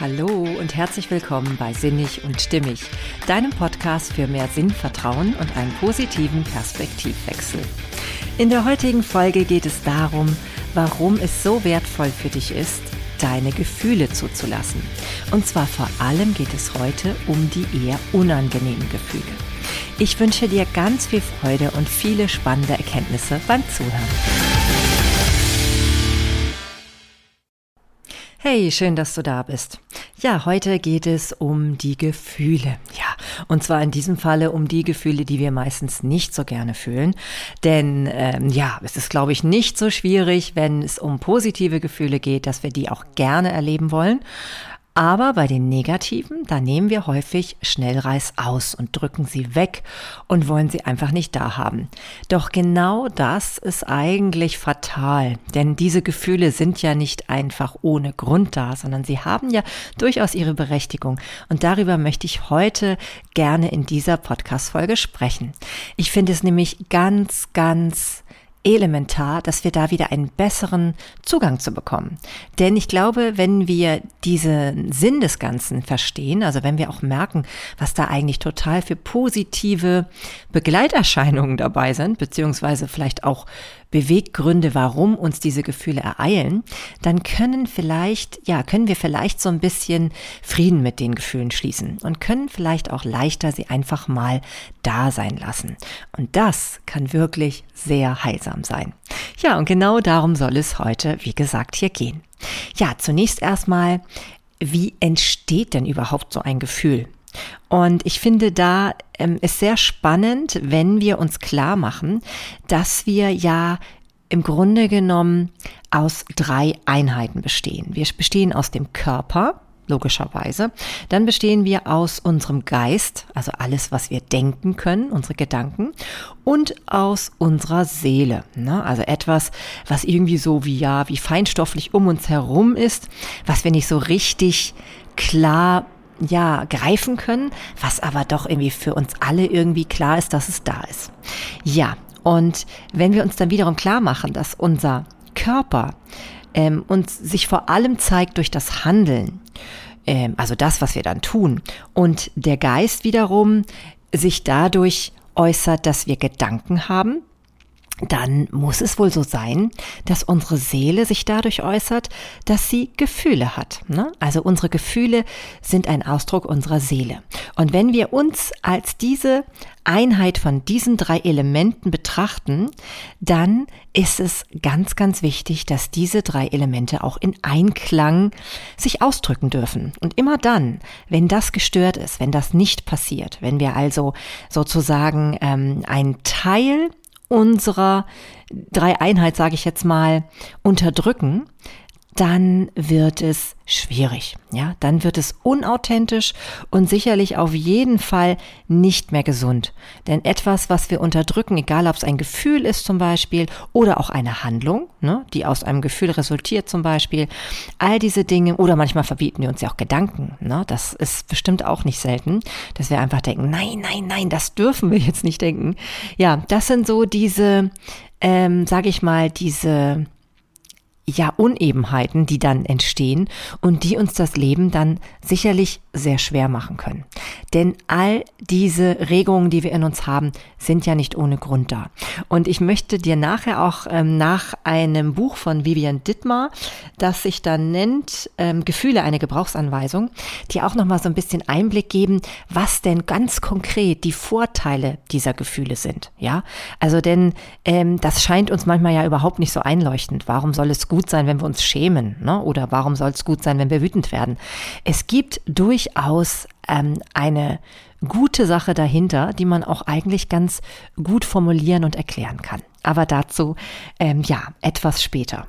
Hallo und herzlich willkommen bei Sinnig und Stimmig, deinem Podcast für mehr Sinn, Vertrauen und einen positiven Perspektivwechsel. In der heutigen Folge geht es darum, warum es so wertvoll für dich ist, deine Gefühle zuzulassen. Und zwar vor allem geht es heute um die eher unangenehmen Gefühle. Ich wünsche dir ganz viel Freude und viele spannende Erkenntnisse beim Zuhören. Hey, schön, dass du da bist. Ja, heute geht es um die Gefühle. Ja, und zwar in diesem Falle um die Gefühle, die wir meistens nicht so gerne fühlen. Denn ähm, ja, es ist, glaube ich, nicht so schwierig, wenn es um positive Gefühle geht, dass wir die auch gerne erleben wollen. Aber bei den negativen, da nehmen wir häufig Schnellreis aus und drücken sie weg und wollen sie einfach nicht da haben. Doch genau das ist eigentlich fatal, denn diese Gefühle sind ja nicht einfach ohne Grund da, sondern sie haben ja durchaus ihre Berechtigung. Und darüber möchte ich heute gerne in dieser Podcast-Folge sprechen. Ich finde es nämlich ganz, ganz elementar, dass wir da wieder einen besseren Zugang zu bekommen. Denn ich glaube, wenn wir diesen Sinn des Ganzen verstehen, also wenn wir auch merken, was da eigentlich total für positive Begleiterscheinungen dabei sind, beziehungsweise vielleicht auch Beweggründe, warum uns diese Gefühle ereilen, dann können vielleicht, ja, können wir vielleicht so ein bisschen Frieden mit den Gefühlen schließen und können vielleicht auch leichter sie einfach mal da sein lassen. Und das kann wirklich sehr heilsam sein. Ja, und genau darum soll es heute, wie gesagt, hier gehen. Ja, zunächst erstmal, wie entsteht denn überhaupt so ein Gefühl? Und ich finde da ähm, ist sehr spannend, wenn wir uns klar machen, dass wir ja im Grunde genommen aus drei Einheiten bestehen. Wir bestehen aus dem Körper, logischerweise. Dann bestehen wir aus unserem Geist, also alles, was wir denken können, unsere Gedanken, und aus unserer Seele. Ne? Also etwas, was irgendwie so wie ja, wie feinstofflich um uns herum ist, was wir nicht so richtig klar ja, greifen können, was aber doch irgendwie für uns alle irgendwie klar ist, dass es da ist. Ja, und wenn wir uns dann wiederum klar machen, dass unser Körper ähm, uns sich vor allem zeigt durch das Handeln, ähm, also das, was wir dann tun, und der Geist wiederum sich dadurch äußert, dass wir Gedanken haben, dann muss es wohl so sein, dass unsere Seele sich dadurch äußert, dass sie Gefühle hat. Ne? Also unsere Gefühle sind ein Ausdruck unserer Seele. Und wenn wir uns als diese Einheit von diesen drei Elementen betrachten, dann ist es ganz, ganz wichtig, dass diese drei Elemente auch in Einklang sich ausdrücken dürfen. Und immer dann, wenn das gestört ist, wenn das nicht passiert, wenn wir also sozusagen ähm, ein Teil unserer Dreieinheit, sage ich jetzt mal, unterdrücken, dann wird es schwierig. Ja, dann wird es unauthentisch und sicherlich auf jeden Fall nicht mehr gesund. Denn etwas, was wir unterdrücken, egal ob es ein Gefühl ist zum Beispiel oder auch eine Handlung, ne, die aus einem Gefühl resultiert zum Beispiel, all diese Dinge oder manchmal verbieten wir uns ja auch Gedanken. Ne, das ist bestimmt auch nicht selten, dass wir einfach denken, nein, nein, nein, das dürfen wir jetzt nicht denken. Ja, das sind so diese, ähm, sage ich mal, diese ja, Unebenheiten, die dann entstehen und die uns das Leben dann sicherlich sehr schwer machen können. Denn all diese Regungen, die wir in uns haben, sind ja nicht ohne Grund da. Und ich möchte dir nachher auch ähm, nach einem Buch von Vivian Dittmar, das sich dann nennt ähm, Gefühle, eine Gebrauchsanweisung, dir auch nochmal so ein bisschen Einblick geben, was denn ganz konkret die Vorteile dieser Gefühle sind. Ja, also denn ähm, das scheint uns manchmal ja überhaupt nicht so einleuchtend. Warum soll es gut gut sein, wenn wir uns schämen? Ne? Oder warum soll es gut sein, wenn wir wütend werden? Es gibt durchaus ähm, eine gute Sache dahinter, die man auch eigentlich ganz gut formulieren und erklären kann. Aber dazu ähm, ja etwas später.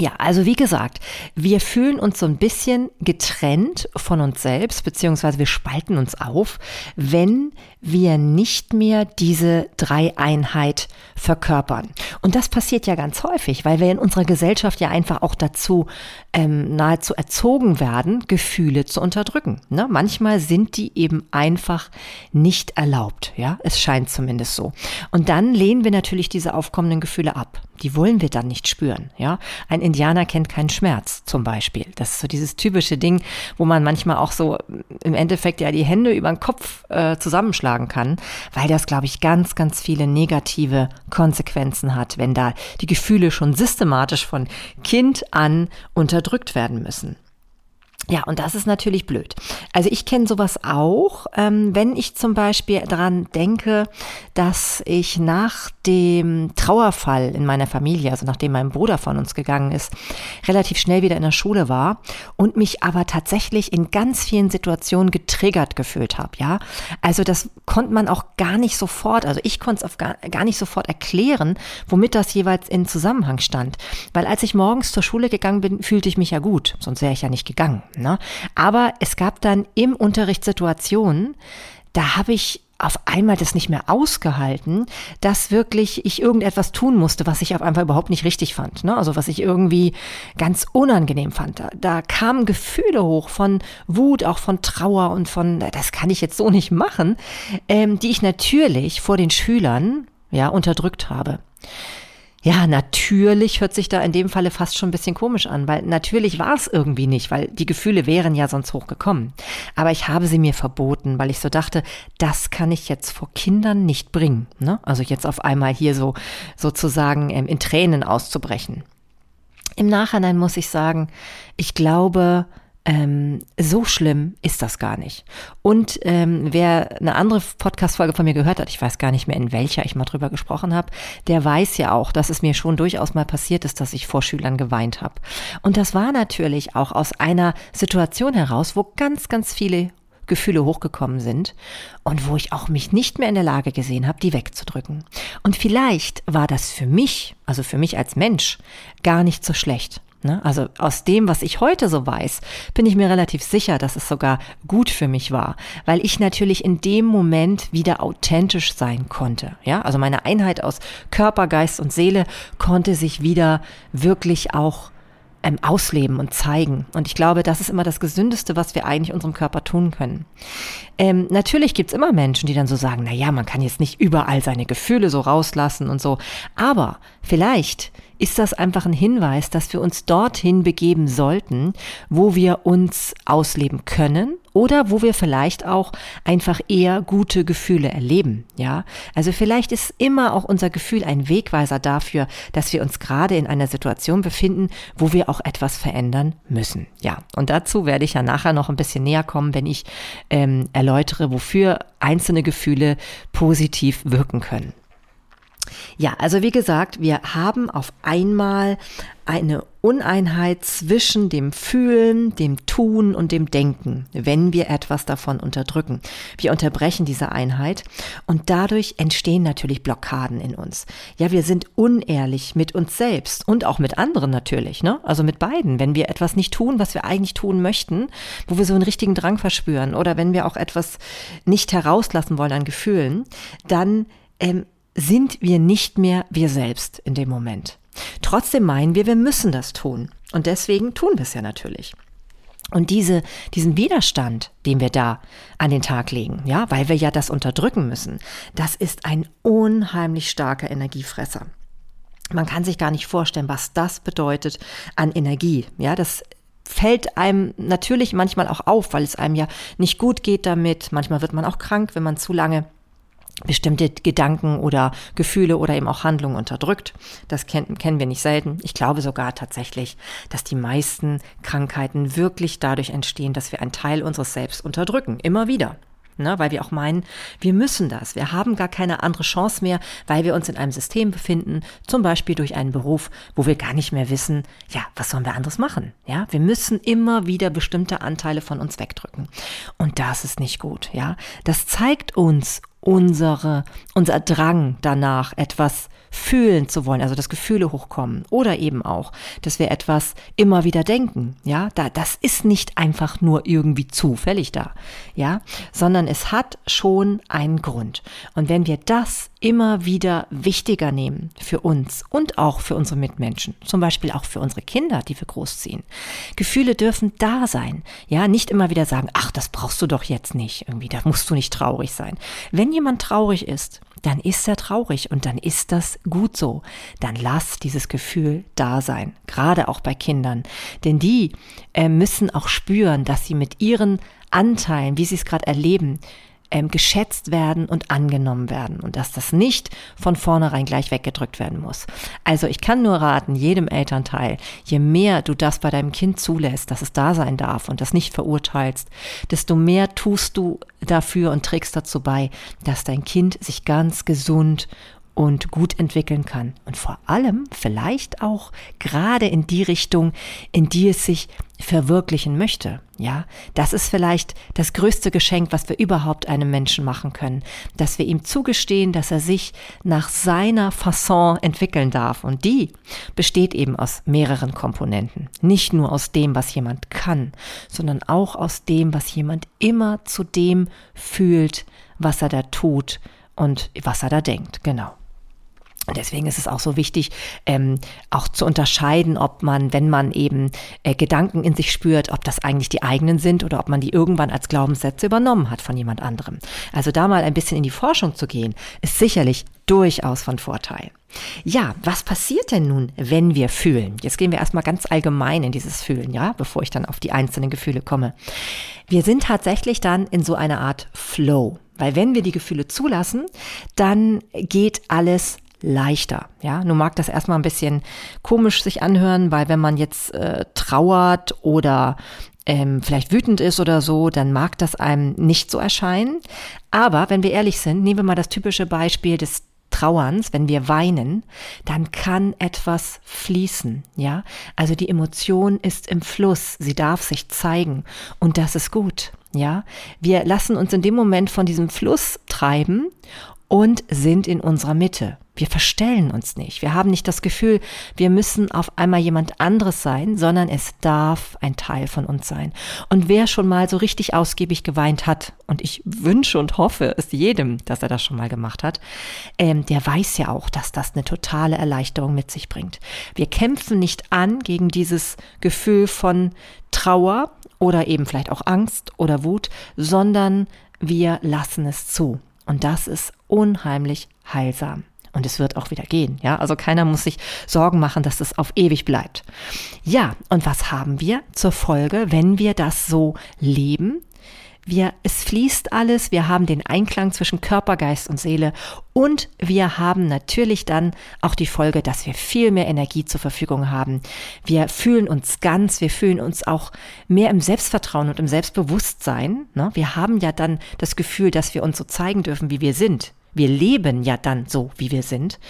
Ja, also wie gesagt, wir fühlen uns so ein bisschen getrennt von uns selbst, beziehungsweise wir spalten uns auf, wenn wir nicht mehr diese Dreieinheit verkörpern. Und das passiert ja ganz häufig, weil wir in unserer Gesellschaft ja einfach auch dazu ähm, nahezu erzogen werden, Gefühle zu unterdrücken. Ne? Manchmal sind die eben einfach nicht erlaubt. Ja, es scheint zumindest so. Und dann lehnen wir natürlich diese aufkommenden Gefühle ab. Die wollen wir dann nicht spüren, ja. Ein Indianer kennt keinen Schmerz, zum Beispiel. Das ist so dieses typische Ding, wo man manchmal auch so im Endeffekt ja die Hände über den Kopf äh, zusammenschlagen kann, weil das, glaube ich, ganz, ganz viele negative Konsequenzen hat, wenn da die Gefühle schon systematisch von Kind an unterdrückt werden müssen. Ja, und das ist natürlich blöd. Also ich kenne sowas auch, ähm, wenn ich zum Beispiel daran denke, dass ich nach dem Trauerfall in meiner Familie, also nachdem mein Bruder von uns gegangen ist, relativ schnell wieder in der Schule war und mich aber tatsächlich in ganz vielen Situationen getriggert gefühlt habe. Ja, also das konnte man auch gar nicht sofort, also ich konnte es gar, gar nicht sofort erklären, womit das jeweils in Zusammenhang stand. Weil als ich morgens zur Schule gegangen bin, fühlte ich mich ja gut, sonst wäre ich ja nicht gegangen. Ne? Aber es gab dann im Unterricht Situationen, da habe ich auf einmal das nicht mehr ausgehalten, dass wirklich ich irgendetwas tun musste, was ich auf einmal überhaupt nicht richtig fand. Ne? Also was ich irgendwie ganz unangenehm fand. Da, da kamen Gefühle hoch von Wut, auch von Trauer und von, das kann ich jetzt so nicht machen, ähm, die ich natürlich vor den Schülern ja unterdrückt habe. Ja, natürlich hört sich da in dem Falle fast schon ein bisschen komisch an, weil natürlich war es irgendwie nicht, weil die Gefühle wären ja sonst hochgekommen. Aber ich habe sie mir verboten, weil ich so dachte, das kann ich jetzt vor Kindern nicht bringen. Ne? Also jetzt auf einmal hier so sozusagen ähm, in Tränen auszubrechen. Im Nachhinein muss ich sagen, ich glaube, ähm, so schlimm ist das gar nicht. Und ähm, wer eine andere Podcast-Folge von mir gehört hat, ich weiß gar nicht mehr, in welcher ich mal drüber gesprochen habe, der weiß ja auch, dass es mir schon durchaus mal passiert ist, dass ich vor Schülern geweint habe. Und das war natürlich auch aus einer Situation heraus, wo ganz, ganz viele Gefühle hochgekommen sind und wo ich auch mich nicht mehr in der Lage gesehen habe, die wegzudrücken. Und vielleicht war das für mich, also für mich als Mensch, gar nicht so schlecht. Ne? Also aus dem, was ich heute so weiß, bin ich mir relativ sicher, dass es sogar gut für mich war, weil ich natürlich in dem Moment wieder authentisch sein konnte. Ja, also meine Einheit aus Körper, Geist und Seele konnte sich wieder wirklich auch ähm, ausleben und zeigen. Und ich glaube, das ist immer das Gesündeste, was wir eigentlich unserem Körper tun können. Ähm, natürlich gibt's immer Menschen, die dann so sagen, na ja, man kann jetzt nicht überall seine Gefühle so rauslassen und so. Aber vielleicht ist das einfach ein Hinweis, dass wir uns dorthin begeben sollten, wo wir uns ausleben können oder wo wir vielleicht auch einfach eher gute Gefühle erleben, ja? Also vielleicht ist immer auch unser Gefühl ein Wegweiser dafür, dass wir uns gerade in einer Situation befinden, wo wir auch etwas verändern müssen, ja? Und dazu werde ich ja nachher noch ein bisschen näher kommen, wenn ich ähm, erläutere, wofür einzelne Gefühle positiv wirken können. Ja, also wie gesagt, wir haben auf einmal eine Uneinheit zwischen dem Fühlen, dem Tun und dem Denken, wenn wir etwas davon unterdrücken. Wir unterbrechen diese Einheit und dadurch entstehen natürlich Blockaden in uns. Ja, wir sind unehrlich mit uns selbst und auch mit anderen natürlich, ne? Also mit beiden. Wenn wir etwas nicht tun, was wir eigentlich tun möchten, wo wir so einen richtigen Drang verspüren oder wenn wir auch etwas nicht herauslassen wollen an Gefühlen, dann ähm, sind wir nicht mehr wir selbst in dem Moment. Trotzdem meinen wir, wir müssen das tun. Und deswegen tun wir es ja natürlich. Und diese, diesen Widerstand, den wir da an den Tag legen, ja, weil wir ja das unterdrücken müssen, das ist ein unheimlich starker Energiefresser. Man kann sich gar nicht vorstellen, was das bedeutet an Energie. Ja, das fällt einem natürlich manchmal auch auf, weil es einem ja nicht gut geht damit. Manchmal wird man auch krank, wenn man zu lange bestimmte Gedanken oder Gefühle oder eben auch Handlungen unterdrückt. Das kennen, kennen wir nicht selten. Ich glaube sogar tatsächlich, dass die meisten Krankheiten wirklich dadurch entstehen, dass wir einen Teil unseres Selbst unterdrücken. Immer wieder. Ne, weil wir auch meinen, wir müssen das. Wir haben gar keine andere Chance mehr, weil wir uns in einem System befinden, zum Beispiel durch einen Beruf, wo wir gar nicht mehr wissen, ja, was sollen wir anderes machen? Ja, wir müssen immer wieder bestimmte Anteile von uns wegdrücken. Und das ist nicht gut. Ja, das zeigt uns unsere, unser Drang danach, etwas fühlen zu wollen, also dass Gefühle hochkommen oder eben auch, dass wir etwas immer wieder denken, ja, da, das ist nicht einfach nur irgendwie zufällig da, ja, sondern es hat schon einen Grund. Und wenn wir das immer wieder wichtiger nehmen für uns und auch für unsere Mitmenschen, zum Beispiel auch für unsere Kinder, die wir großziehen. Gefühle dürfen da sein, ja, nicht immer wieder sagen, ach, das brauchst du doch jetzt nicht, irgendwie, da musst du nicht traurig sein. Wenn jemand traurig ist, dann ist er traurig und dann ist das gut so. Dann lass dieses Gefühl da sein, gerade auch bei Kindern, denn die äh, müssen auch spüren, dass sie mit ihren Anteilen, wie sie es gerade erleben, ähm, geschätzt werden und angenommen werden und dass das nicht von vornherein gleich weggedrückt werden muss. Also ich kann nur raten, jedem Elternteil, je mehr du das bei deinem Kind zulässt, dass es da sein darf und das nicht verurteilst, desto mehr tust du dafür und trägst dazu bei, dass dein Kind sich ganz gesund und gut entwickeln kann. Und vor allem vielleicht auch gerade in die Richtung, in die es sich verwirklichen möchte. Ja, das ist vielleicht das größte Geschenk, was wir überhaupt einem Menschen machen können, dass wir ihm zugestehen, dass er sich nach seiner Fasson entwickeln darf. Und die besteht eben aus mehreren Komponenten. Nicht nur aus dem, was jemand kann, sondern auch aus dem, was jemand immer zu dem fühlt, was er da tut und was er da denkt. Genau. Deswegen ist es auch so wichtig, ähm, auch zu unterscheiden, ob man, wenn man eben äh, Gedanken in sich spürt, ob das eigentlich die eigenen sind oder ob man die irgendwann als Glaubenssätze übernommen hat von jemand anderem. Also da mal ein bisschen in die Forschung zu gehen, ist sicherlich durchaus von Vorteil. Ja, was passiert denn nun, wenn wir fühlen? Jetzt gehen wir erstmal ganz allgemein in dieses Fühlen, ja, bevor ich dann auf die einzelnen Gefühle komme. Wir sind tatsächlich dann in so einer Art Flow. Weil wenn wir die Gefühle zulassen, dann geht alles leichter. Ja, nun mag das erstmal ein bisschen komisch sich anhören, weil wenn man jetzt äh, trauert oder ähm, vielleicht wütend ist oder so, dann mag das einem nicht so erscheinen. Aber wenn wir ehrlich sind, nehmen wir mal das typische Beispiel des Trauerns, wenn wir weinen, dann kann etwas fließen, ja? Also die Emotion ist im Fluss, sie darf sich zeigen und das ist gut, ja? Wir lassen uns in dem Moment von diesem Fluss treiben und sind in unserer Mitte. Wir verstellen uns nicht. Wir haben nicht das Gefühl, wir müssen auf einmal jemand anderes sein, sondern es darf ein Teil von uns sein. Und wer schon mal so richtig ausgiebig geweint hat, und ich wünsche und hoffe es jedem, dass er das schon mal gemacht hat, ähm, der weiß ja auch, dass das eine totale Erleichterung mit sich bringt. Wir kämpfen nicht an gegen dieses Gefühl von Trauer oder eben vielleicht auch Angst oder Wut, sondern wir lassen es zu. Und das ist unheimlich heilsam. Und es wird auch wieder gehen, ja. Also keiner muss sich Sorgen machen, dass es auf ewig bleibt. Ja, und was haben wir zur Folge, wenn wir das so leben? Wir, es fließt alles, wir haben den Einklang zwischen Körper, Geist und Seele und wir haben natürlich dann auch die Folge, dass wir viel mehr Energie zur Verfügung haben. Wir fühlen uns ganz, wir fühlen uns auch mehr im Selbstvertrauen und im Selbstbewusstsein. Ne? Wir haben ja dann das Gefühl, dass wir uns so zeigen dürfen, wie wir sind. Wir leben ja dann so, wie wir sind.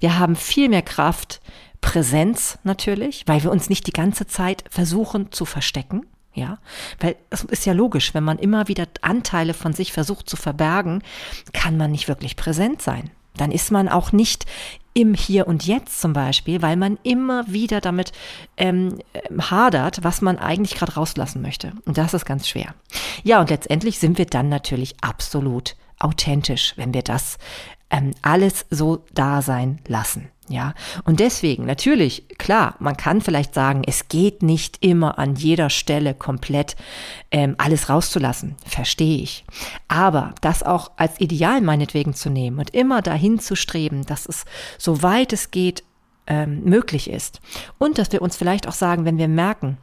Wir haben viel mehr Kraft, Präsenz natürlich, weil wir uns nicht die ganze Zeit versuchen zu verstecken. Ja, weil es ist ja logisch, wenn man immer wieder Anteile von sich versucht zu verbergen, kann man nicht wirklich präsent sein. Dann ist man auch nicht im Hier und Jetzt zum Beispiel, weil man immer wieder damit ähm, hadert, was man eigentlich gerade rauslassen möchte. Und das ist ganz schwer. Ja, und letztendlich sind wir dann natürlich absolut authentisch, wenn wir das ähm, alles so da sein lassen. Ja, und deswegen natürlich, klar, man kann vielleicht sagen, es geht nicht immer an jeder Stelle komplett ähm, alles rauszulassen, verstehe ich. Aber das auch als Ideal meinetwegen zu nehmen und immer dahin zu streben, dass es, soweit es geht, ähm, möglich ist. Und dass wir uns vielleicht auch sagen, wenn wir merken,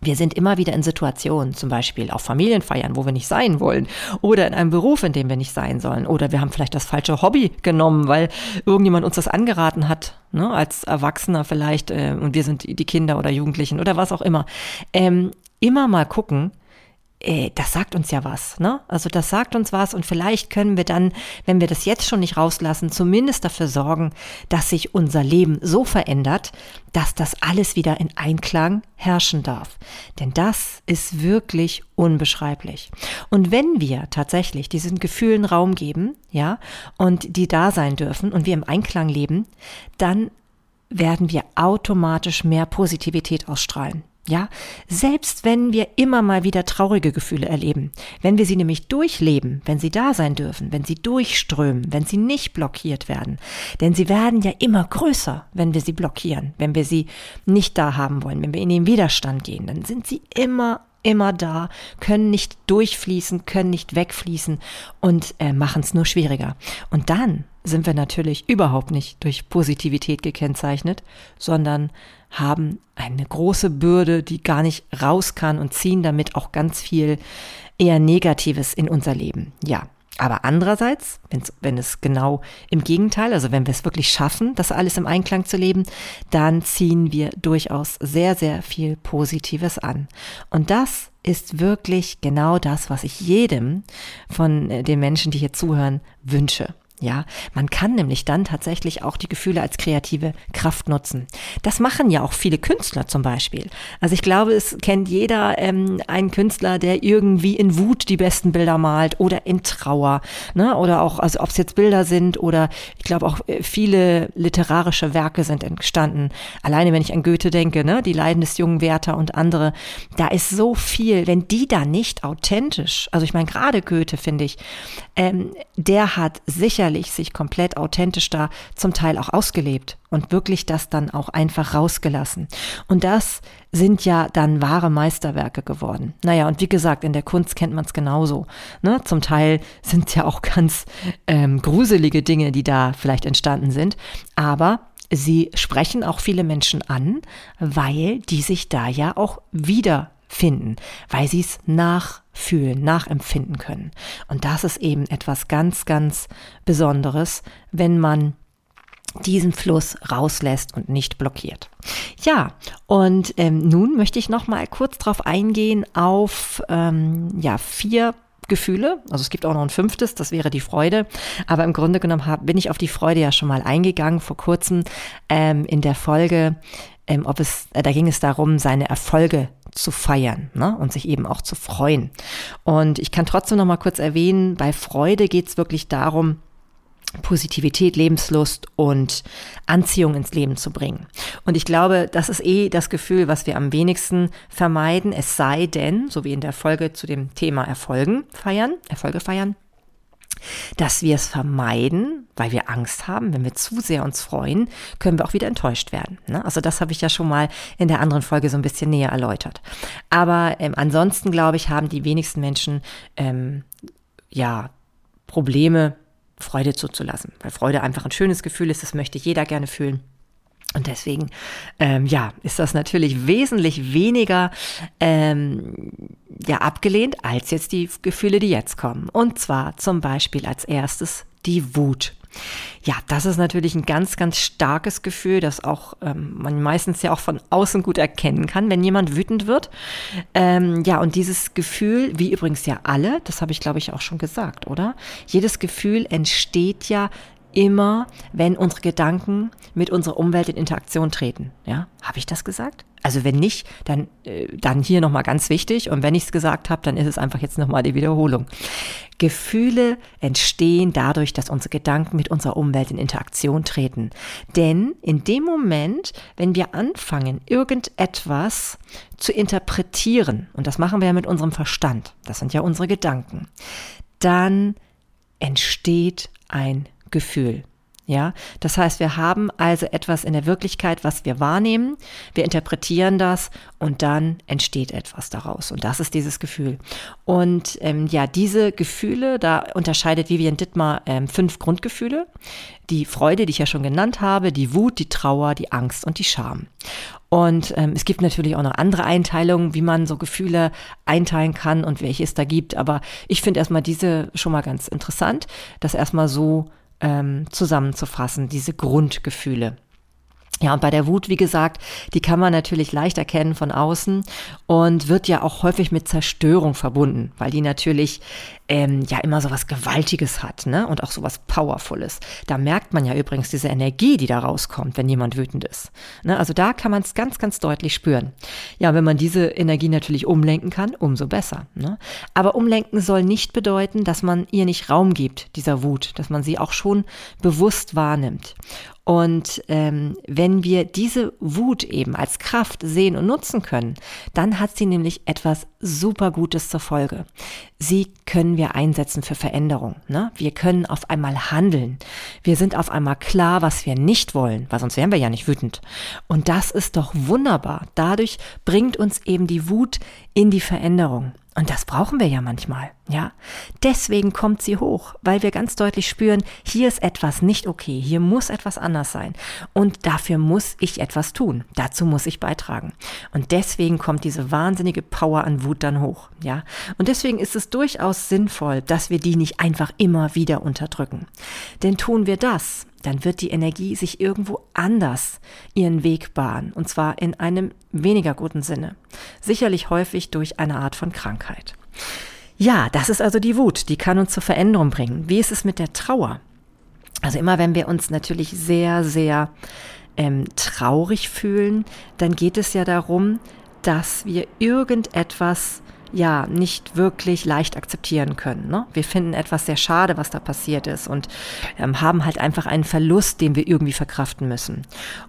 wir sind immer wieder in Situationen, zum Beispiel auf Familienfeiern, wo wir nicht sein wollen, oder in einem Beruf, in dem wir nicht sein sollen, oder wir haben vielleicht das falsche Hobby genommen, weil irgendjemand uns das angeraten hat, ne, als Erwachsener vielleicht, äh, und wir sind die Kinder oder Jugendlichen oder was auch immer. Ähm, immer mal gucken, das sagt uns ja was, ne? Also das sagt uns was und vielleicht können wir dann, wenn wir das jetzt schon nicht rauslassen, zumindest dafür sorgen, dass sich unser Leben so verändert, dass das alles wieder in Einklang herrschen darf. Denn das ist wirklich unbeschreiblich. Und wenn wir tatsächlich diesen Gefühlen Raum geben, ja, und die da sein dürfen und wir im Einklang leben, dann werden wir automatisch mehr Positivität ausstrahlen. Ja, selbst wenn wir immer mal wieder traurige Gefühle erleben, wenn wir sie nämlich durchleben, wenn sie da sein dürfen, wenn sie durchströmen, wenn sie nicht blockiert werden, denn sie werden ja immer größer, wenn wir sie blockieren, wenn wir sie nicht da haben wollen, wenn wir in den Widerstand gehen, dann sind sie immer immer da, können nicht durchfließen, können nicht wegfließen und äh, machen es nur schwieriger. Und dann sind wir natürlich überhaupt nicht durch Positivität gekennzeichnet, sondern haben eine große Bürde, die gar nicht raus kann und ziehen damit auch ganz viel eher Negatives in unser Leben. Ja. Aber andererseits, wenn es genau im Gegenteil, also wenn wir es wirklich schaffen, das alles im Einklang zu leben, dann ziehen wir durchaus sehr, sehr viel Positives an. Und das ist wirklich genau das, was ich jedem von äh, den Menschen, die hier zuhören, wünsche. Ja, man kann nämlich dann tatsächlich auch die Gefühle als kreative Kraft nutzen. Das machen ja auch viele Künstler zum Beispiel. Also ich glaube, es kennt jeder ähm, einen Künstler, der irgendwie in Wut die besten Bilder malt oder in Trauer, ne? Oder auch, also ob es jetzt Bilder sind oder ich glaube auch äh, viele literarische Werke sind entstanden. Alleine wenn ich an Goethe denke, ne, die Leiden des jungen Werther und andere, da ist so viel, wenn die da nicht authentisch, also ich meine gerade Goethe finde ich, ähm, der hat sicher innerlich sich komplett authentisch da zum Teil auch ausgelebt und wirklich das dann auch einfach rausgelassen. Und das sind ja dann wahre Meisterwerke geworden. Naja, und wie gesagt, in der Kunst kennt man es genauso. Ne? Zum Teil sind ja auch ganz ähm, gruselige Dinge, die da vielleicht entstanden sind, aber sie sprechen auch viele Menschen an, weil die sich da ja auch wieder finden, weil sie es nachfühlen, nachempfinden können. Und das ist eben etwas ganz, ganz Besonderes, wenn man diesen Fluss rauslässt und nicht blockiert. Ja, und ähm, nun möchte ich noch mal kurz darauf eingehen auf ähm, ja vier Gefühle. Also es gibt auch noch ein fünftes, das wäre die Freude. Aber im Grunde genommen hab, bin ich auf die Freude ja schon mal eingegangen vor kurzem ähm, in der Folge, ähm, ob es, äh, da ging es darum, seine Erfolge zu feiern ne? und sich eben auch zu freuen. Und ich kann trotzdem noch mal kurz erwähnen, bei Freude geht es wirklich darum, Positivität, Lebenslust und Anziehung ins Leben zu bringen. Und ich glaube, das ist eh das Gefühl, was wir am wenigsten vermeiden, es sei denn, so wie in der Folge zu dem Thema Erfolgen feiern, Erfolge feiern, dass wir es vermeiden, weil wir Angst haben, wenn wir zu sehr uns freuen, können wir auch wieder enttäuscht werden. Ne? Also das habe ich ja schon mal in der anderen Folge so ein bisschen näher erläutert. Aber ähm, ansonsten glaube ich, haben die wenigsten Menschen ähm, ja Probleme, Freude zuzulassen, weil Freude einfach ein schönes Gefühl ist. Das möchte jeder gerne fühlen. Und deswegen, ähm, ja, ist das natürlich wesentlich weniger ähm, ja, abgelehnt als jetzt die Gefühle, die jetzt kommen. Und zwar zum Beispiel als erstes die Wut. Ja, das ist natürlich ein ganz, ganz starkes Gefühl, das auch ähm, man meistens ja auch von außen gut erkennen kann, wenn jemand wütend wird. Ähm, ja, und dieses Gefühl, wie übrigens ja alle, das habe ich glaube ich auch schon gesagt, oder? Jedes Gefühl entsteht ja immer, wenn unsere Gedanken mit unserer Umwelt in Interaktion treten. Ja, habe ich das gesagt? Also wenn nicht, dann äh, dann hier noch mal ganz wichtig und wenn ich es gesagt habe, dann ist es einfach jetzt noch mal die Wiederholung. Gefühle entstehen dadurch, dass unsere Gedanken mit unserer Umwelt in Interaktion treten. Denn in dem Moment, wenn wir anfangen, irgendetwas zu interpretieren, und das machen wir ja mit unserem Verstand, das sind ja unsere Gedanken, dann entsteht ein Gefühl. Ja, das heißt, wir haben also etwas in der Wirklichkeit, was wir wahrnehmen, wir interpretieren das und dann entsteht etwas daraus. Und das ist dieses Gefühl. Und ähm, ja, diese Gefühle, da unterscheidet Vivian Dittmar ähm, fünf Grundgefühle. Die Freude, die ich ja schon genannt habe, die Wut, die Trauer, die Angst und die Scham. Und ähm, es gibt natürlich auch noch andere Einteilungen, wie man so Gefühle einteilen kann und welche es da gibt. Aber ich finde erstmal diese schon mal ganz interessant, das erstmal so ähm, zusammenzufassen, diese Grundgefühle. Ja, und bei der Wut, wie gesagt, die kann man natürlich leicht erkennen von außen und wird ja auch häufig mit Zerstörung verbunden, weil die natürlich ähm, ja immer so was Gewaltiges hat, ne? Und auch so was Powerfules. Da merkt man ja übrigens diese Energie, die da rauskommt, wenn jemand wütend ist. Ne? Also da kann man es ganz, ganz deutlich spüren. Ja, wenn man diese Energie natürlich umlenken kann, umso besser. Ne? Aber umlenken soll nicht bedeuten, dass man ihr nicht Raum gibt, dieser Wut, dass man sie auch schon bewusst wahrnimmt. Und ähm, wenn wir diese Wut eben als Kraft sehen und nutzen können, dann hat sie nämlich etwas super Gutes zur Folge. Sie können wir einsetzen für Veränderung. Ne? Wir können auf einmal handeln. Wir sind auf einmal klar, was wir nicht wollen, weil sonst wären wir ja nicht wütend. Und das ist doch wunderbar. Dadurch bringt uns eben die Wut in die Veränderung. Und das brauchen wir ja manchmal, ja. Deswegen kommt sie hoch, weil wir ganz deutlich spüren, hier ist etwas nicht okay, hier muss etwas anders sein. Und dafür muss ich etwas tun. Dazu muss ich beitragen. Und deswegen kommt diese wahnsinnige Power an Wut dann hoch, ja. Und deswegen ist es durchaus sinnvoll, dass wir die nicht einfach immer wieder unterdrücken. Denn tun wir das, dann wird die Energie sich irgendwo anders ihren Weg bahnen, und zwar in einem weniger guten Sinne. Sicherlich häufig durch eine Art von Krankheit. Ja, das ist also die Wut, die kann uns zur Veränderung bringen. Wie ist es mit der Trauer? Also immer wenn wir uns natürlich sehr, sehr ähm, traurig fühlen, dann geht es ja darum, dass wir irgendetwas ja nicht wirklich leicht akzeptieren können. Ne? Wir finden etwas sehr schade, was da passiert ist und ähm, haben halt einfach einen Verlust, den wir irgendwie verkraften müssen.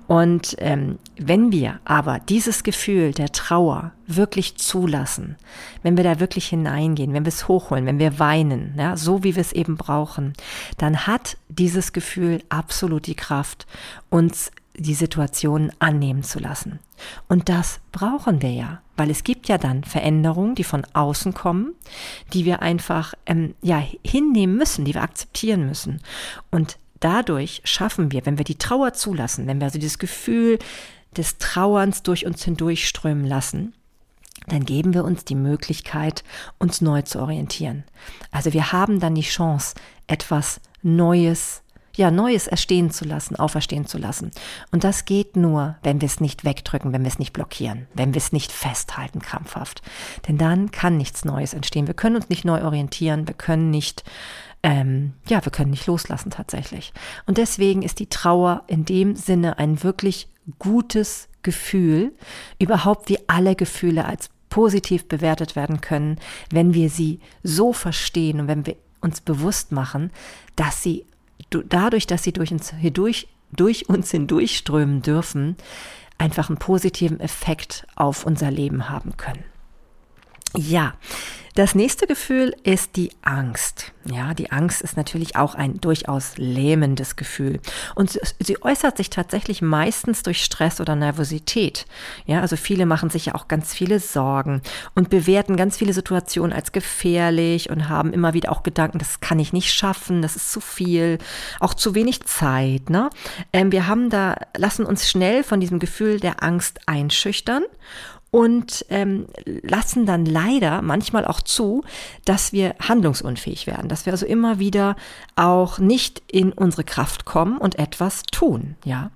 Und ähm, wenn wir aber dieses Gefühl der Trauer wirklich zulassen, wenn wir da wirklich hineingehen, wenn wir es hochholen, wenn wir weinen, ja, so wie wir es eben brauchen, dann hat dieses Gefühl absolut die Kraft, uns die Situation annehmen zu lassen. Und das brauchen wir ja, weil es gibt ja dann Veränderungen, die von außen kommen, die wir einfach ähm, ja hinnehmen müssen, die wir akzeptieren müssen. Und dadurch schaffen wir, wenn wir die Trauer zulassen, wenn wir also dieses Gefühl des Trauerns durch uns hindurchströmen lassen, dann geben wir uns die Möglichkeit, uns neu zu orientieren. Also wir haben dann die Chance, etwas Neues ja, Neues erstehen zu lassen, auferstehen zu lassen. Und das geht nur, wenn wir es nicht wegdrücken, wenn wir es nicht blockieren, wenn wir es nicht festhalten krampfhaft. Denn dann kann nichts Neues entstehen. Wir können uns nicht neu orientieren, wir können nicht, ähm, ja, wir können nicht loslassen tatsächlich. Und deswegen ist die Trauer in dem Sinne ein wirklich gutes Gefühl, überhaupt wie alle Gefühle als positiv bewertet werden können, wenn wir sie so verstehen und wenn wir uns bewusst machen, dass sie dadurch, dass sie durch uns hindurch, durch uns hindurchströmen dürfen, einfach einen positiven Effekt auf unser Leben haben können. Ja, das nächste Gefühl ist die Angst. Ja, die Angst ist natürlich auch ein durchaus lähmendes Gefühl. Und sie äußert sich tatsächlich meistens durch Stress oder Nervosität. Ja, also viele machen sich ja auch ganz viele Sorgen und bewerten ganz viele Situationen als gefährlich und haben immer wieder auch Gedanken, das kann ich nicht schaffen, das ist zu viel, auch zu wenig Zeit. Ne? Ähm, wir haben da, lassen uns schnell von diesem Gefühl der Angst einschüchtern und ähm, lassen dann leider manchmal auch zu, dass wir handlungsunfähig werden, dass wir also immer wieder auch nicht in unsere Kraft kommen und etwas tun, ja.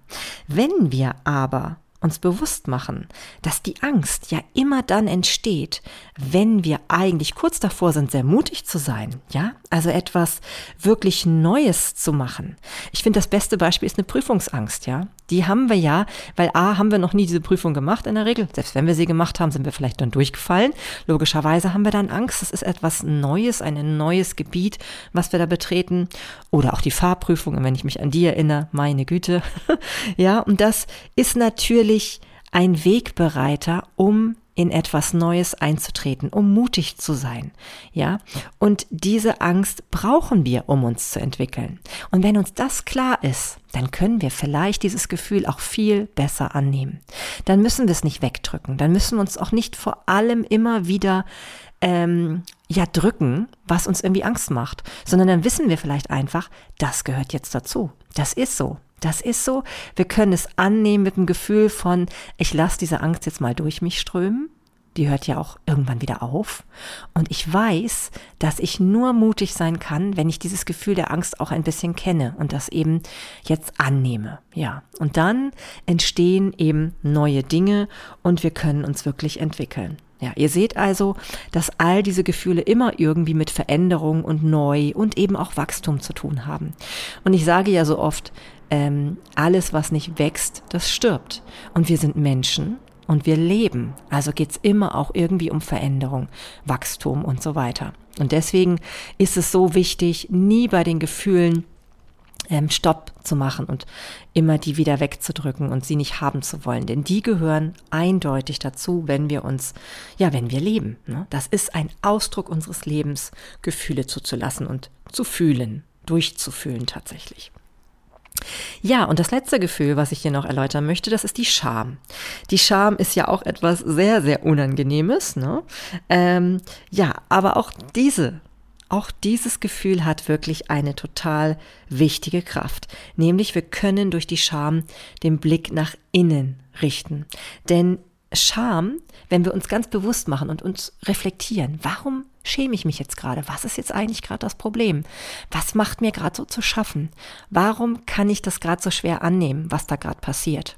Wenn wir aber uns bewusst machen, dass die Angst ja immer dann entsteht, wenn wir eigentlich kurz davor sind, sehr mutig zu sein, ja, also etwas wirklich Neues zu machen. Ich finde, das beste Beispiel ist eine Prüfungsangst, ja. Die haben wir ja, weil A, haben wir noch nie diese Prüfung gemacht in der Regel. Selbst wenn wir sie gemacht haben, sind wir vielleicht dann durchgefallen. Logischerweise haben wir dann Angst. Das ist etwas Neues, ein neues Gebiet, was wir da betreten. Oder auch die Fahrprüfung, wenn ich mich an die erinnere, meine Güte. ja, und das ist natürlich ein Wegbereiter, um in etwas Neues einzutreten, um mutig zu sein. Ja? Und diese Angst brauchen wir, um uns zu entwickeln. Und wenn uns das klar ist, dann können wir vielleicht dieses Gefühl auch viel besser annehmen. Dann müssen wir es nicht wegdrücken. Dann müssen wir uns auch nicht vor allem immer wieder ähm, ja drücken, was uns irgendwie Angst macht, sondern dann wissen wir vielleicht einfach, das gehört jetzt dazu. Das ist so. Das ist so. Wir können es annehmen mit dem Gefühl von, ich lasse diese Angst jetzt mal durch mich strömen. Die hört ja auch irgendwann wieder auf. Und ich weiß, dass ich nur mutig sein kann, wenn ich dieses Gefühl der Angst auch ein bisschen kenne und das eben jetzt annehme. Ja. Und dann entstehen eben neue Dinge und wir können uns wirklich entwickeln. Ja, ihr seht also, dass all diese Gefühle immer irgendwie mit Veränderung und Neu und eben auch Wachstum zu tun haben. Und ich sage ja so oft, ähm, alles, was nicht wächst, das stirbt. Und wir sind Menschen und wir leben. Also geht's immer auch irgendwie um Veränderung, Wachstum und so weiter. Und deswegen ist es so wichtig, nie bei den Gefühlen ähm, Stopp zu machen und immer die wieder wegzudrücken und sie nicht haben zu wollen. Denn die gehören eindeutig dazu, wenn wir uns, ja, wenn wir leben. Ne? Das ist ein Ausdruck unseres Lebens, Gefühle zuzulassen und zu fühlen, durchzufühlen tatsächlich. Ja, und das letzte Gefühl, was ich hier noch erläutern möchte, das ist die Scham. Die Scham ist ja auch etwas sehr, sehr Unangenehmes. Ne? Ähm, ja, aber auch diese auch dieses Gefühl hat wirklich eine total wichtige Kraft. Nämlich wir können durch die Scham den Blick nach innen richten. Denn Scham, wenn wir uns ganz bewusst machen und uns reflektieren, warum schäme ich mich jetzt gerade? Was ist jetzt eigentlich gerade das Problem? Was macht mir gerade so zu schaffen? Warum kann ich das gerade so schwer annehmen, was da gerade passiert?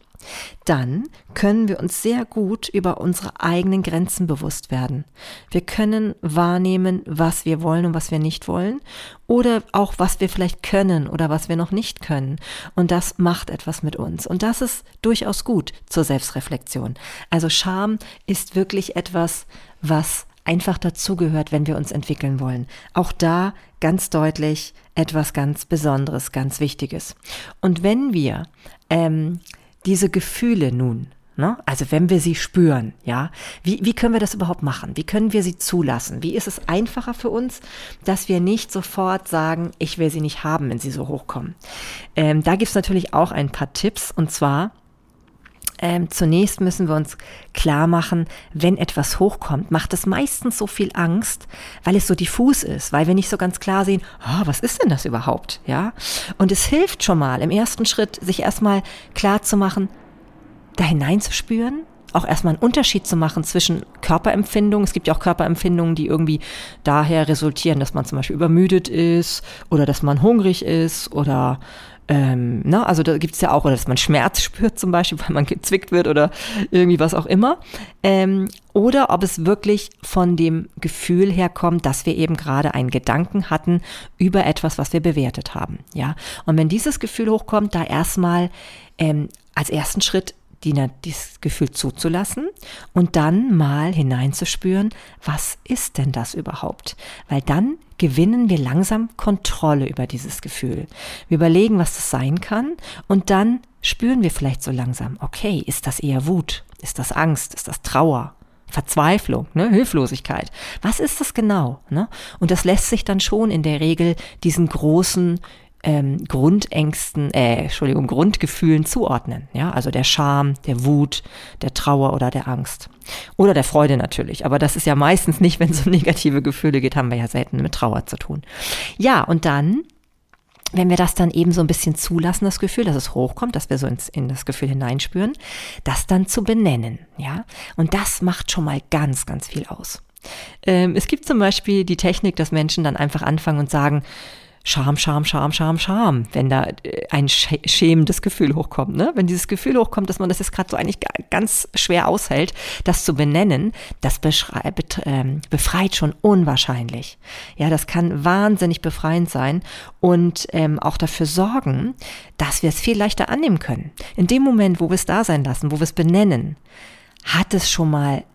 Dann können wir uns sehr gut über unsere eigenen Grenzen bewusst werden. Wir können wahrnehmen, was wir wollen und was wir nicht wollen oder auch was wir vielleicht können oder was wir noch nicht können. Und das macht etwas mit uns. Und das ist durchaus gut zur Selbstreflexion. Also Scham ist wirklich etwas, was einfach dazugehört, wenn wir uns entwickeln wollen. Auch da ganz deutlich etwas ganz Besonderes, ganz Wichtiges. Und wenn wir ähm, diese Gefühle nun, ne? also wenn wir sie spüren, ja, wie, wie können wir das überhaupt machen? Wie können wir sie zulassen? Wie ist es einfacher für uns, dass wir nicht sofort sagen, ich will sie nicht haben, wenn sie so hochkommen? Ähm, da gibt's natürlich auch ein paar Tipps und zwar, ähm, zunächst müssen wir uns klar machen, wenn etwas hochkommt, macht es meistens so viel Angst, weil es so diffus ist, weil wir nicht so ganz klar sehen, oh, was ist denn das überhaupt, ja? Und es hilft schon mal im ersten Schritt, sich erstmal klar zu machen, da hineinzuspüren, auch erstmal einen Unterschied zu machen zwischen Körperempfindungen. Es gibt ja auch Körperempfindungen, die irgendwie daher resultieren, dass man zum Beispiel übermüdet ist oder dass man hungrig ist oder ähm, ne, also da gibt es ja auch, oder dass man Schmerz spürt zum Beispiel, weil man gezwickt wird oder irgendwie was auch immer. Ähm, oder ob es wirklich von dem Gefühl herkommt, dass wir eben gerade einen Gedanken hatten über etwas, was wir bewertet haben. Ja, und wenn dieses Gefühl hochkommt, da erstmal ähm, als ersten Schritt die, dieses Gefühl zuzulassen und dann mal hineinzuspüren, was ist denn das überhaupt? Weil dann gewinnen wir langsam Kontrolle über dieses Gefühl. Wir überlegen, was das sein kann und dann spüren wir vielleicht so langsam, okay, ist das eher Wut? Ist das Angst? Ist das Trauer? Verzweiflung, ne, Hilflosigkeit. Was ist das genau? Ne? Und das lässt sich dann schon in der Regel diesen großen ähm, Grundängsten, äh, Entschuldigung, Grundgefühlen zuordnen. Ja, also der Scham, der Wut, der Trauer oder der Angst. Oder der Freude natürlich. Aber das ist ja meistens nicht, wenn es um negative Gefühle geht, haben wir ja selten mit Trauer zu tun. Ja, und dann wenn wir das dann eben so ein bisschen zulassen, das Gefühl, dass es hochkommt, dass wir so ins, in das Gefühl hineinspüren, das dann zu benennen, ja. Und das macht schon mal ganz, ganz viel aus. Ähm, es gibt zum Beispiel die Technik, dass Menschen dann einfach anfangen und sagen, Scham, Scham, Scham, Scham, Scham, wenn da äh, ein schämendes Gefühl hochkommt. Ne? Wenn dieses Gefühl hochkommt, dass man das jetzt gerade so eigentlich ganz schwer aushält, das zu benennen, das ähm, befreit schon unwahrscheinlich. Ja, das kann wahnsinnig befreiend sein und ähm, auch dafür sorgen, dass wir es viel leichter annehmen können. In dem Moment, wo wir es da sein lassen, wo wir es benennen, hat es schon mal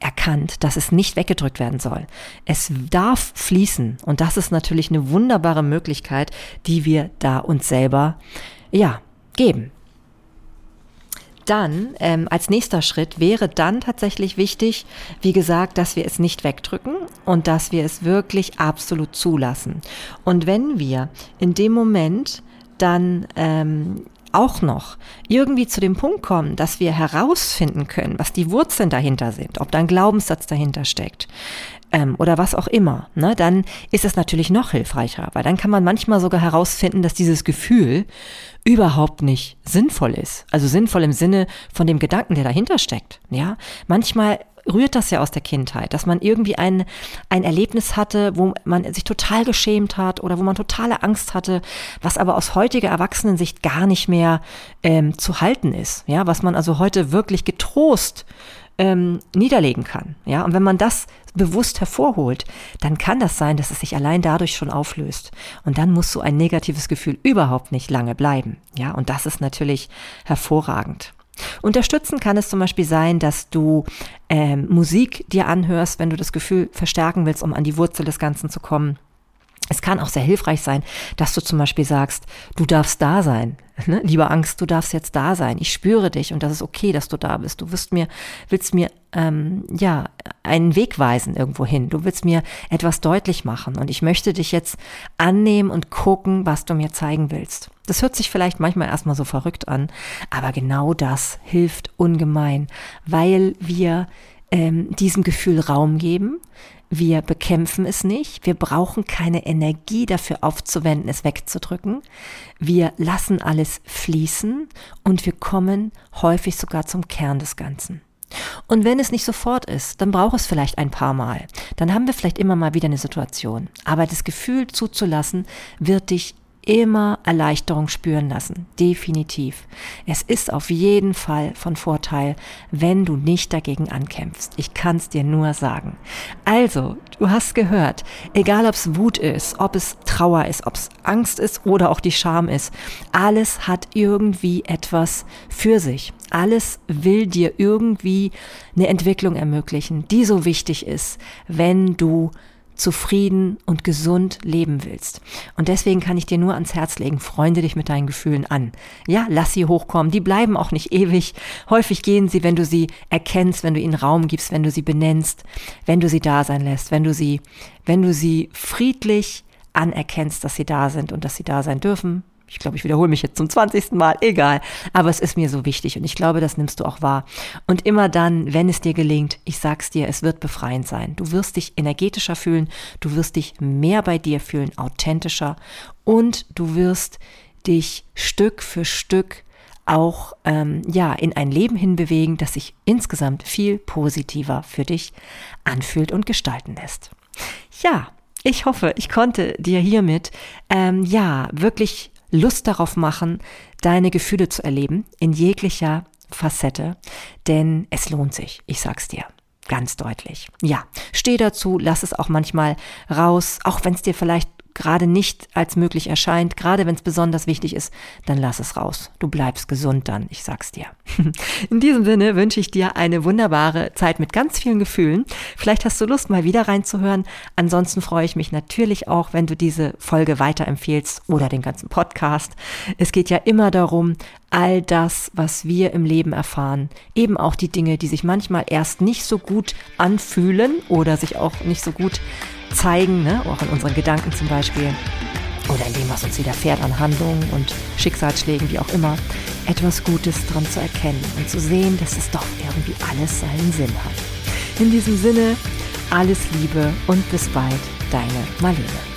erkannt, dass es nicht weggedrückt werden soll. Es darf fließen und das ist natürlich eine wunderbare Möglichkeit, die wir da uns selber ja geben. Dann ähm, als nächster Schritt wäre dann tatsächlich wichtig, wie gesagt, dass wir es nicht wegdrücken und dass wir es wirklich absolut zulassen. Und wenn wir in dem Moment dann ähm, auch noch irgendwie zu dem Punkt kommen, dass wir herausfinden können, was die Wurzeln dahinter sind, ob da ein Glaubenssatz dahinter steckt ähm, oder was auch immer, ne, dann ist es natürlich noch hilfreicher, weil dann kann man manchmal sogar herausfinden, dass dieses Gefühl überhaupt nicht sinnvoll ist. Also sinnvoll im Sinne von dem Gedanken, der dahinter steckt. Ja, manchmal rührt das ja aus der Kindheit, dass man irgendwie ein, ein Erlebnis hatte, wo man sich total geschämt hat oder wo man totale Angst hatte, was aber aus heutiger Erwachsenensicht gar nicht mehr ähm, zu halten ist. Ja, was man also heute wirklich getrost ähm, niederlegen kann. Ja, und wenn man das bewusst hervorholt, dann kann das sein, dass es sich allein dadurch schon auflöst. Und dann muss so ein negatives Gefühl überhaupt nicht lange bleiben. Ja, und das ist natürlich hervorragend. Unterstützen kann es zum Beispiel sein, dass du ähm, Musik dir anhörst, wenn du das Gefühl verstärken willst, um an die Wurzel des Ganzen zu kommen. Es kann auch sehr hilfreich sein, dass du zum Beispiel sagst, du darfst da sein. Ne? Lieber Angst, du darfst jetzt da sein. Ich spüre dich und das ist okay, dass du da bist. Du wirst mir, willst mir ähm, ja einen Weg weisen irgendwo hin. Du willst mir etwas deutlich machen und ich möchte dich jetzt annehmen und gucken, was du mir zeigen willst. Das hört sich vielleicht manchmal erstmal so verrückt an, aber genau das hilft ungemein, weil wir ähm, diesem Gefühl Raum geben. Wir bekämpfen es nicht. Wir brauchen keine Energie dafür aufzuwenden, es wegzudrücken. Wir lassen alles fließen und wir kommen häufig sogar zum Kern des Ganzen. Und wenn es nicht sofort ist, dann braucht es vielleicht ein paar Mal. Dann haben wir vielleicht immer mal wieder eine Situation. Aber das Gefühl zuzulassen, wird dich immer Erleichterung spüren lassen. Definitiv. Es ist auf jeden Fall von Vorteil, wenn du nicht dagegen ankämpfst. Ich kann es dir nur sagen. Also, du hast gehört, egal ob es Wut ist, ob es Trauer ist, ob es Angst ist oder auch die Scham ist, alles hat irgendwie etwas für sich. Alles will dir irgendwie eine Entwicklung ermöglichen, die so wichtig ist, wenn du zufrieden und gesund leben willst. Und deswegen kann ich dir nur ans Herz legen, freunde dich mit deinen Gefühlen an. Ja, lass sie hochkommen. Die bleiben auch nicht ewig. Häufig gehen sie, wenn du sie erkennst, wenn du ihnen Raum gibst, wenn du sie benennst, wenn du sie da sein lässt, wenn du sie, wenn du sie friedlich anerkennst, dass sie da sind und dass sie da sein dürfen, ich glaube, ich wiederhole mich jetzt zum 20. Mal, egal. Aber es ist mir so wichtig und ich glaube, das nimmst du auch wahr. Und immer dann, wenn es dir gelingt, ich sag's dir, es wird befreiend sein. Du wirst dich energetischer fühlen, du wirst dich mehr bei dir fühlen, authentischer und du wirst dich Stück für Stück auch ähm, ja in ein Leben hinbewegen, das sich insgesamt viel positiver für dich anfühlt und gestalten lässt. Ja, ich hoffe, ich konnte dir hiermit ähm, ja wirklich Lust darauf machen, deine Gefühle zu erleben, in jeglicher Facette, denn es lohnt sich, ich sag's dir. Ganz deutlich. Ja, steh dazu, lass es auch manchmal raus, auch wenn es dir vielleicht gerade nicht als möglich erscheint, gerade wenn es besonders wichtig ist, dann lass es raus. Du bleibst gesund dann, ich sag's dir. In diesem Sinne wünsche ich dir eine wunderbare Zeit mit ganz vielen Gefühlen. Vielleicht hast du Lust, mal wieder reinzuhören. Ansonsten freue ich mich natürlich auch, wenn du diese Folge weiterempfehlst oder den ganzen Podcast. Es geht ja immer darum, all das, was wir im Leben erfahren, eben auch die Dinge, die sich manchmal erst nicht so gut anfühlen oder sich auch nicht so gut zeigen, ne? auch in unseren Gedanken zum Beispiel, oder in dem, was uns widerfährt an Handlungen und Schicksalsschlägen, wie auch immer, etwas Gutes dran zu erkennen und zu sehen, dass es doch irgendwie alles seinen Sinn hat. In diesem Sinne, alles Liebe und bis bald, deine Marlene.